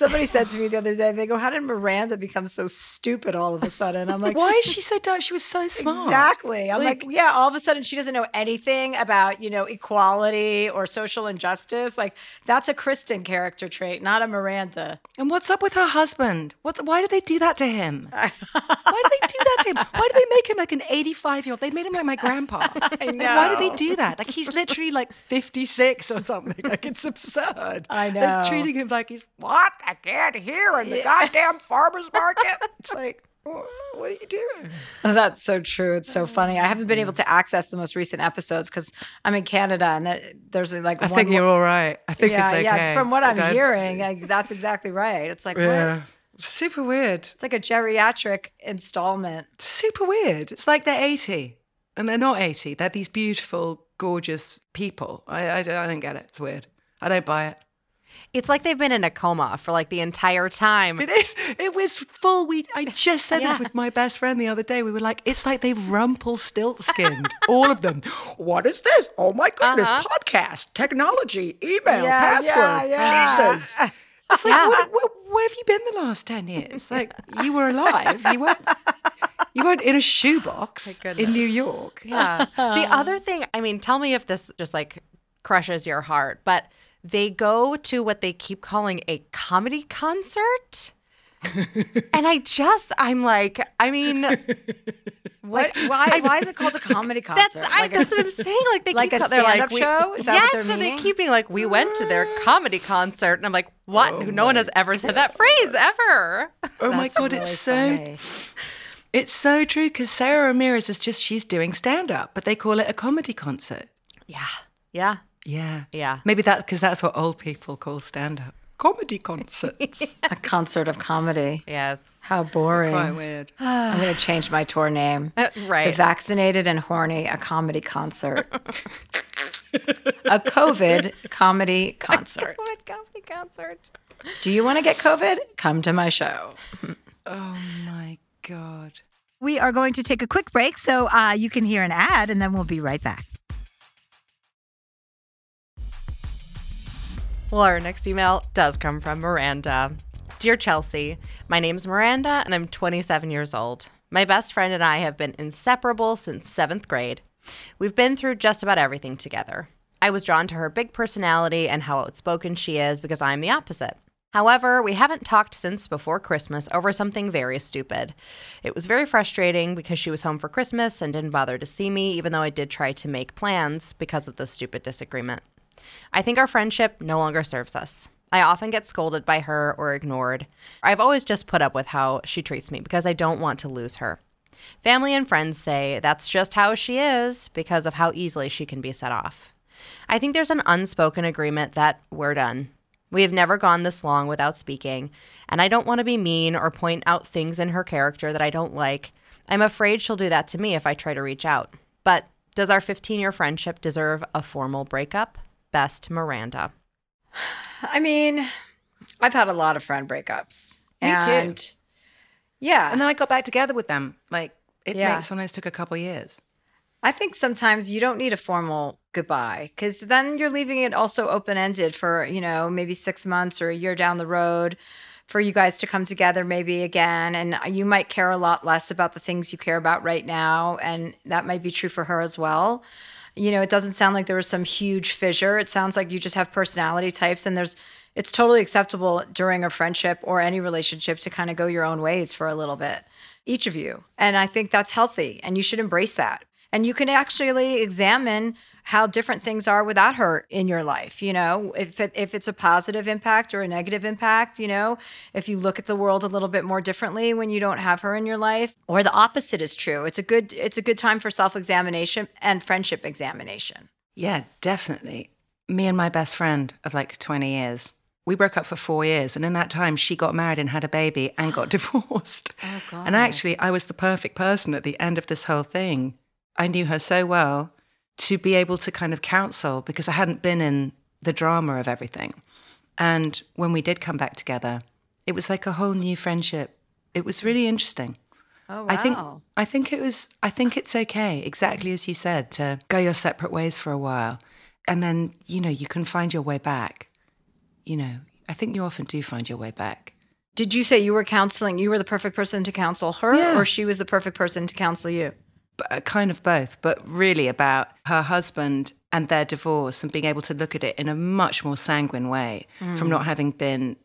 Somebody said to me the other day, they go, How did Miranda become so stupid all of a sudden? I'm like, Why is she so dumb? She was so smart. Exactly. I'm like, Like- yeah, all of a sudden she doesn't know anything about, you know, equality or social injustice. Like, that's a Kristen character trait, not a Miranda. And what's up with her husband? What's why did they do that to him? why did they do that to him? Why did they make him like an 85 year old? They made him like my grandpa. I Like, why did they do that? Like he's literally like 56 or something. Like it's absurd. I know. They're treating him like he's what? I can't hear in the goddamn farmer's market. It's like, what are you doing? Oh, that's so true. It's so funny. I haven't been able to access the most recent episodes because I'm in Canada and that, there's like I one think you're all right. I think yeah, it's okay. yeah. From what I I'm hearing, like, that's exactly right. It's like, what? Yeah. Super weird. It's like a geriatric installment. super weird. It's like they're 80 and they're not 80. They're these beautiful, gorgeous people. I, I, I don't get it. It's weird. I don't buy it. It's like they've been in a coma for like the entire time. It is. It was full. We. I just said Yeah. this with my best friend the other day. We were like, it's like they've Rumpelstiltskined all of them. What is this? Oh my goodness! Uh-huh. Podcast, technology, email, Yeah, password. yeah. Jesus. It's like, where have you been the last ten years? Like, you were alive. You weren't. You weren't in a shoebox in New York. Yeah. the other thing, I mean, tell me if this just like crushes your heart, but they go to what they keep calling a comedy concert. and I just, I'm like, I mean, What? why? why is it called a comedy concert? that's I, Like a- that's what I'm saying. Like they like keep a they're like, stand-up we- show? Is that yes, what they're so they keep being like, we went to their comedy concert, and I'm like, what? Oh no one has ever said that phrase ever. Oh my god, really it's so funny. it's so true because Sara Ramirez is just she's doing stand up, but they call it a comedy concert. Yeah, yeah, Yeah, yeah. Maybe that because that's what old people call stand up. Comedy concerts. a concert of comedy. Yes. How boring. Quite weird. I'm going to change my tour name Uh, to. Vaccinated and Horny, a comedy concert. a COVID comedy concert. A comedy concert. Do you want to get COVID? Come to my show. Oh my god. We are going to take a quick break so uh, you can hear an ad, and then we'll be right back. Well, our next email does come from Miranda. Dear Chelsea, my name's Miranda and I'm 27 years old. My best friend and I have been inseparable since seventh grade. We've been through just about everything together. I was drawn to her big personality and how outspoken she is because I'm the opposite. However, we haven't talked since before Christmas over something very stupid. It was very frustrating because she was home for Christmas and didn't bother to see me, even though I did try to make plans because of this stupid disagreement. I think our friendship no longer serves us. I often get scolded by her or ignored. I've always just put up with how she treats me because I don't want to lose her. Family and friends say that's just how she is because of how easily she can be set off. I think there's an unspoken agreement that we're done. We have never gone this long without speaking, and I don't want to be mean or point out things in her character that I don't like. I'm afraid she'll do that to me if I try to reach out. But does our 15 year friendship deserve a formal breakup? Best Miranda. I mean, I've had a lot of friend breakups. Me too. Yeah. And then I got back together with them. Like it Yeah. may- sometimes took a couple years. I think sometimes you don't need a formal goodbye because then you're leaving it also open ended for, you know, maybe six months or a year down the road for you guys to come together maybe again. And you might care a lot less about the things you care about right now. And that might be true for her as well. You know, it doesn't sound like there was some huge fissure. It sounds like you just have personality types and there's, it's totally acceptable during a friendship or any relationship to kind of go your own ways for a little bit, each of you. And I think that's healthy and you should embrace that. And you can actually examine how different things are without her in your life. You know, if it, if it's a positive impact or a negative impact. You know, if you look at the world a little bit more differently when you don't have her in your life, or the opposite is true. It's a good it's a good time for self examination and friendship examination. Yeah, definitely. Me and my best friend of like 20 years, we broke up for four years. And in that time, she got married and had a baby and got divorced. Oh, God. And actually, I was the perfect person at the end of this whole thing. I knew her so well to be able to kind of counsel because I hadn't been in the drama of everything. And when we did come back together, it was like a whole new friendship. It was really interesting. Oh wow. I think I think it was I think it's okay, exactly as you said, to go your separate ways for a while. And then, you know, you can find your way back. You know, I think you often do find your way back. Did you say you were counseling? You were the perfect person to counsel her, Yeah. or she was the perfect person to counsel you? Kind of both, but really about her husband and their divorce and being able to look at it in a much more sanguine way from mm. not having been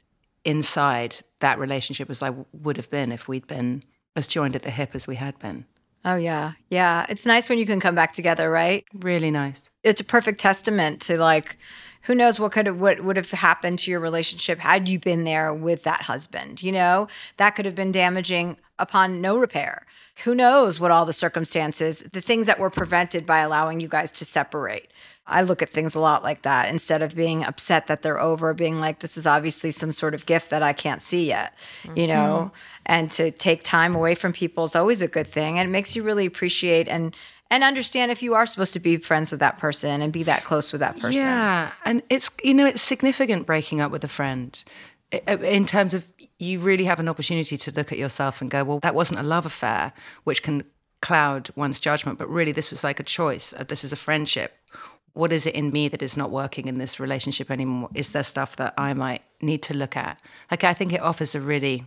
inside that relationship as I would have been if we'd been as joined at the hip as we had been. Oh yeah, yeah. It's nice when you can come back together, right? Really nice. it's a perfect testament to like who knows what could have what would have happened to your relationship had you been there with that husband you know? That could have been damaging upon no repair. Who knows what all the circumstances the things that were prevented by allowing you guys to separate. I look at things a lot like that instead of being upset that they're over being like this is obviously some sort of gift that i can't see yet you know? Mm-hmm. And to take time away from people is always a good thing and it makes you really appreciate and and understand if you are supposed to be friends with that person and be that close with that person. Yeah, and it's you know it's significant breaking up with a friend I- in terms of you really have an opportunity to look at yourself and go, well, that wasn't a love affair, which can cloud one's judgment, but really this was like a choice. Uh, This is a friendship. What is it in me that is not working in this relationship anymore? Is there stuff that I might need to look at? Like I think it offers a really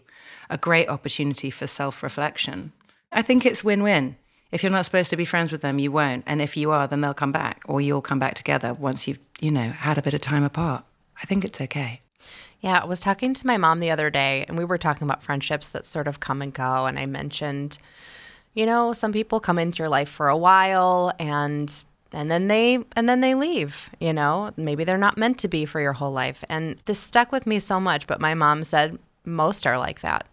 a great opportunity for self-reflection. I think it's win-win. If you're not supposed to be friends with them, you won't. And if you are, then they'll come back or you'll come back together once you've, you know, had a bit of time apart. I think it's okay. Yeah, I was talking to my mom the other day, and we were talking about friendships that sort of come and go. And I mentioned, you know, some people come into your life for a while, and and then they and then they leave. You know, maybe they're not meant to be for your whole life. And this stuck with me so much. But my mom said most are like that,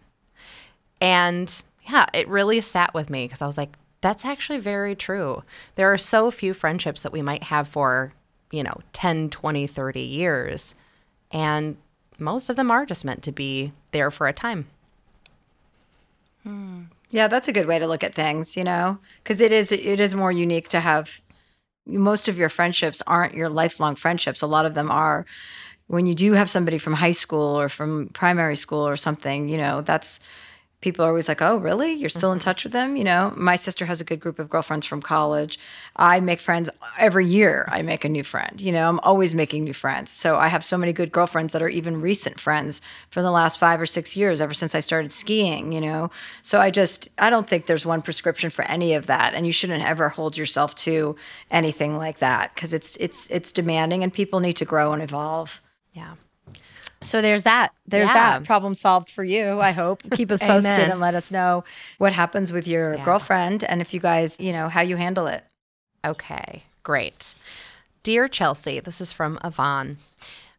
and yeah, it really sat with me because I was like, that's actually very true. There are so few friendships that we might have for, you know, 10, 20, 30 years. And most of them are just meant to be there for a time. Hmm. Yeah, that's a good way to look at things, you know, because it is it is more unique to have most of your friendships aren't your lifelong friendships. A lot of them are when you do have somebody from high school or from primary school or something, you know, that's people are always like, "Oh, really? You're still in mm-hmm. touch with them?" You know, my sister has a good group of girlfriends from college. I make friends every year. I make a new friend. You know, I'm always making new friends. So I have so many good girlfriends that are even recent friends for the last 5 or 6 years ever since I started skiing, you know. So I just I don't think there's one prescription for any of that and you shouldn't ever hold yourself to anything like that because it's it's it's demanding and people need to grow and evolve. Yeah. So there's that. There's Yeah. that problem solved for you. I hope. Keep us posted and let us know what happens with your Yeah. girlfriend and if you guys, you know, how you handle it. Okay, great. Dear Chelsea, this is from Yvonne.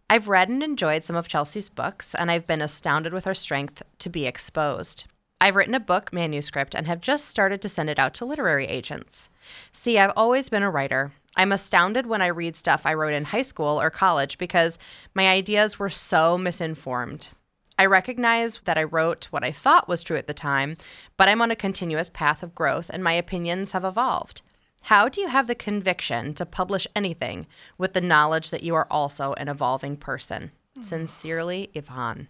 I've read and enjoyed some of Chelsea's books, and I've been astounded with her strength to be exposed. I've written a book manuscript and have just started to send it out to literary agents. See, I've always been a writer. I'm astounded when I read stuff I wrote in high school or college because my ideas were so misinformed. I recognize that I wrote what I thought was true at the time, but I'm on a continuous path of growth and my opinions have evolved. How do you have the conviction to publish anything with the knowledge that you are also an evolving person? Sincerely, Yvonne.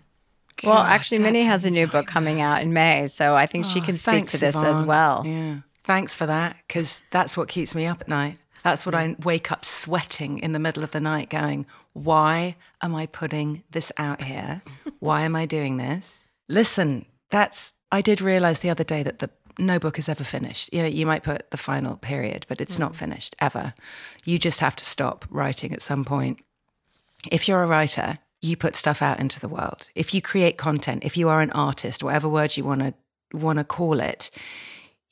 well, actually, Minnie has a new book coming out in May, so I think she Oh, can speak thanks, to this as well. Yeah. Thanks for that, because that's what keeps me up at night. That's what I wake up sweating in the middle of the night going, why am I putting this out here? Why am I doing this? Listen, that's, I did realize the other day that the no book is ever finished. You know, you might put the final period, but it's not mm. finished ever. You just have to stop writing at some point if you're a writer, you put stuff out into the world. If you create content, if you are an artist, whatever word you want to want to call it,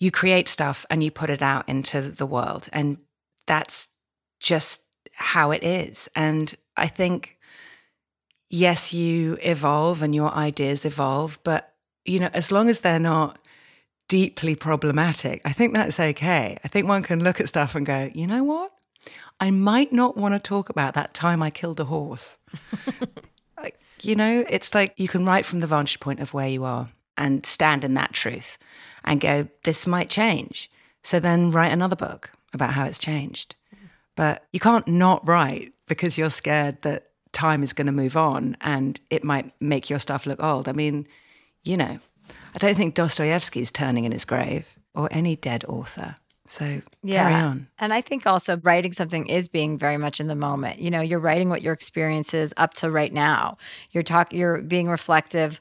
you create stuff and you put it out into the world. And that's just how it is. And I think yes, you evolve and your ideas evolve, but you know, as long as they're not deeply problematic, I think that's okay. I think one can look at stuff and go, you know what? I might not want to talk about that time I killed a horse. Like, you know, it's like you can write from the vantage point of where you are and stand in that truth and go, this might change. So then write another book about how it's changed. But you can't not write because you're scared that time is going to move on and it might make your stuff look old. I mean, you know, I don't think Dostoevsky's turning in his grave or any dead author. So carry on. And I think also writing something is being very much in the moment. You know, you're writing what your experience is up to right now. You're talking you're being reflective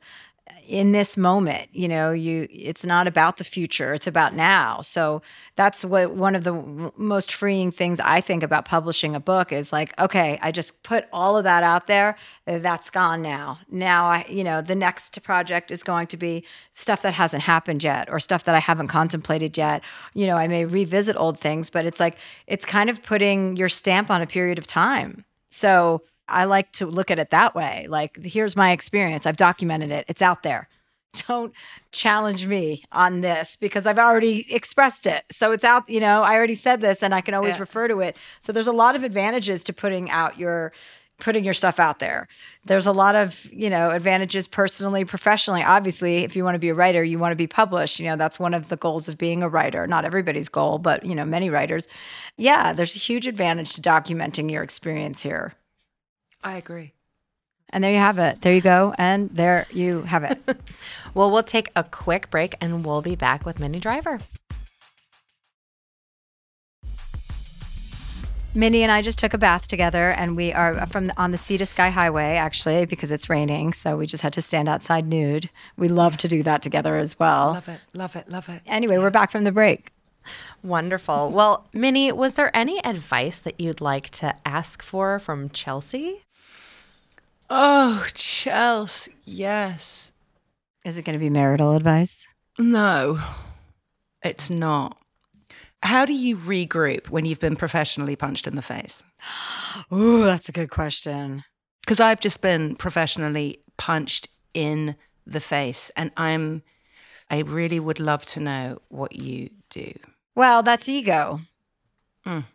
in this moment you know you it's not about the future it's about now. So that's what one of the most freeing things i think about publishing a book is like okay i just put all of that out there that's gone now. Now i you know the next project is going to be stuff that hasn't happened yet or stuff that i haven't contemplated yet. You know i may revisit old things but it's like it's kind of putting your stamp on a period of time. So I like to look at it that way. Like, here's my experience. I've documented it. It's out there. Don't challenge me on this because I've already expressed it. So it's out, you know, I already said this and I can always refer to it. So there's a lot of advantages to putting out your putting your stuff out there. There's a lot of, you know, advantages personally, professionally. Obviously, if you want to be a writer, you want to be published. You know, that's one of the goals of being a writer. Not everybody's goal, but, you know, many writers. Yeah, there's a huge advantage to documenting your experience here. I agree. And there you have it. There you go. And there you have it. Well, we'll take a quick break and we'll be back with Minnie Driver. Minnie and I just took a bath together, and we are from on the Sea to Sky Highway actually because it's raining, so we just had to stand outside nude. We love to do that together as well. Love it, love it, love it. Anyway, we're back from the break. Wonderful. Well, Minnie, was there any advice that you'd like to ask for from Chelsea? Oh, Chelsea, yes. Is it going to be marital advice? No, it's not. How do you regroup when you've been professionally punched in the face? Ooh, that's a good question. Because I've just been professionally punched in the face, and I'm, I really would love to know what you do. Well, that's ego. Mm.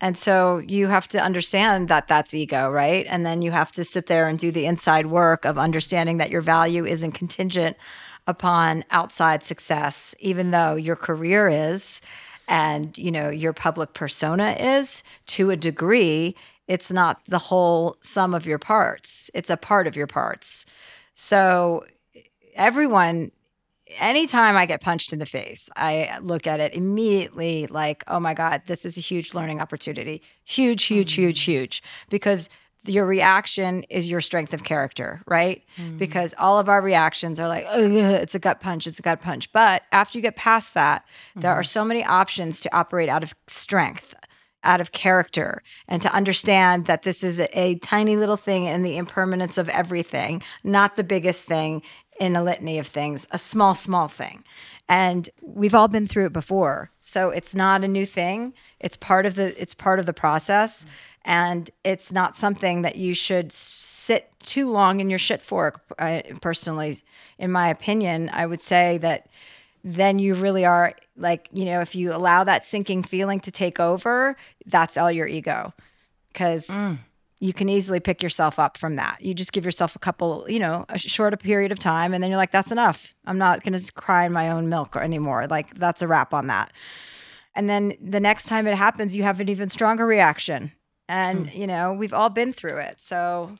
And so you have to understand that that's ego, right? And then you have to sit there and do the inside work of understanding that your value isn't contingent upon outside success, even though your career is and, you know, your public persona is to a degree. It's not the whole sum of your parts. It's a part of your parts. So everyone anytime I get punched in the face, I look at it immediately like, oh my God, this is a huge learning opportunity. Huge, huge, mm. huge, huge. Because your reaction is your strength of character, right? Mm. Because all of our reactions are like, it's a gut punch, it's a gut punch. But after you get past that, mm-hmm. there are mm-hmm. so many options to operate out of strength, out of character, and to understand that this is a, a tiny little thing in the impermanence of everything, not the biggest thing in a litany of things, a small, small thing. And we've all been through it before. So it's not a new thing. It's part of the it's part of the process. And it's not something that you should sit too long in your shit for. I, personally, in my opinion, I would say that then you really are like, you know, if you allow that sinking feeling to take over, that's all your ego. Because mm you can easily pick yourself up from that. You just give yourself a couple, you know, a short period of time, and then you're like, that's enough. I'm not going to cry in my own milk anymore. Like, that's a wrap on that. And then the next time it happens, you have an even stronger reaction. And, mm. you know, we've all been through it. So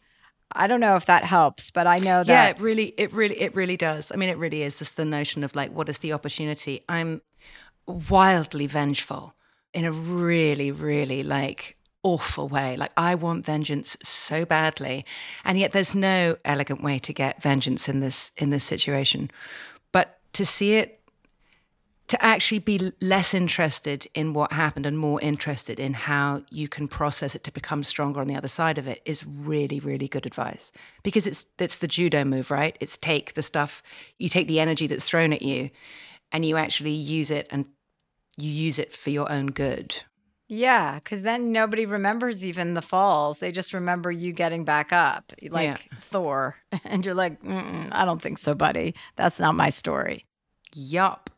I don't know if that helps, but I know that. Yeah, it really, it really, it really does. I mean, it really is just the notion of like, what is the opportunity? I'm wildly vengeful in a really, really like awful way. Like, I want vengeance so badly. And yet there's no elegant way to get vengeance in this in this situation. But to see it to actually be less interested in what happened and more interested in how you can process it to become stronger on the other side of it is really really good advice because it's it's the judo move right it's take the stuff you take the energy that's thrown at you and you actually use it and you use it for your own good yeah, because then nobody remembers even the falls. They just remember you getting back up, like yeah. Thor. And you're like, I don't think so, buddy. That's not my story. Yup.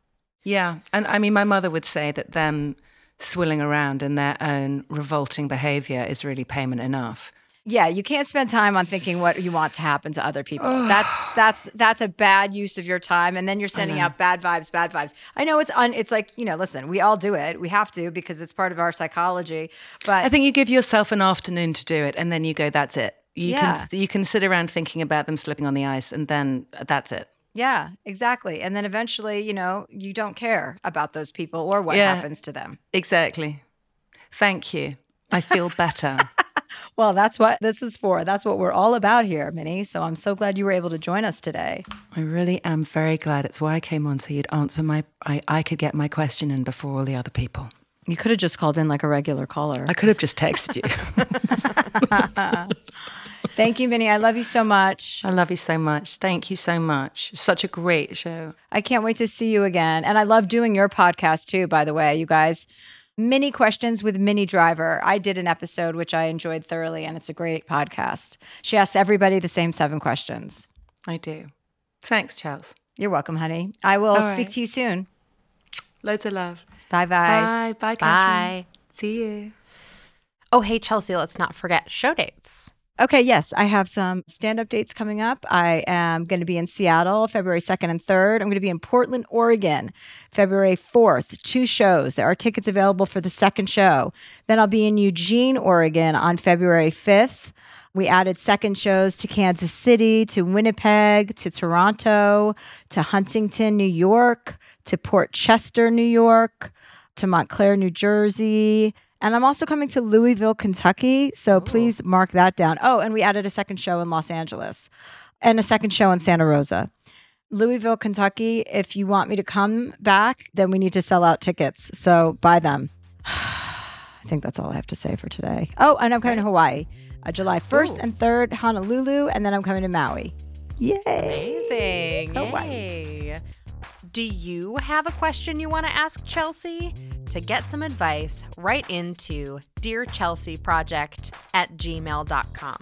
Yeah. And I mean, my mother would say that them swilling around in their own revolting behavior is really payment enough yeah, you can't spend time on thinking what you want to happen to other people. that's that's that's a bad use of your time, and then you're sending out bad vibes, bad vibes. I know it's un. It's like you know, listen, we all do it. We have to because it's part of our psychology. But I think you give yourself an afternoon to do it, and then you go, "That's it." You yeah. can you can sit around thinking about them slipping on the ice, and then uh, that's it. Yeah, exactly. And then eventually, you know, you don't care about those people or what yeah, happens to them. Exactly. Thank you. I feel better. well, that's what this is for. That's what we're all about here, Minnie. So I'm so glad you were able to join us today. I really am very glad. It's why I came on so you'd answer my, I, I could get my question in before all the other people. You could have just called in like a regular caller. I could have just texted you. Thank you, Minnie. I love you so much. I love you so much. Thank you so much. Such a great show. I can't wait to see you again. And I love doing your podcast too, by the way, you guys. Minnie Questions with Minnie Driver. I did an episode which I enjoyed thoroughly, and it's a great podcast. She asks everybody the same seven questions. I do. Thanks, Charles. You're welcome, honey. I will All speak right. to you soon. Loads of love. Bye bye. Bye. Bye. Bye. See you. Oh, hey, Chelsea, let's not forget show dates. Okay, yes, I have some stand up dates coming up. I am going to be in Seattle February 2nd and 3rd. I'm going to be in Portland, Oregon February 4th. Two shows. There are tickets available for the second show. Then I'll be in Eugene, Oregon on February 5th. We added second shows to Kansas City, to Winnipeg, to Toronto, to Huntington, New York, to Port Chester, New York, to Montclair, New Jersey, and I'm also coming to Louisville, Kentucky. So oh. please mark that down. Oh, and we added a second show in Los Angeles and a second show in Santa Rosa. Louisville, Kentucky, if you want me to come back, then we need to sell out tickets. So buy them. I think that's all I have to say for today. Oh, and I'm coming to Hawaii. Uh, July 1st Ooh. and 3rd, Honolulu, and then I'm coming to Maui. Yay! Amazing. Hawaii. Yay. Do you have a question you want to ask Chelsea? To get some advice, write into Dear Chelsea Project at gmail.com.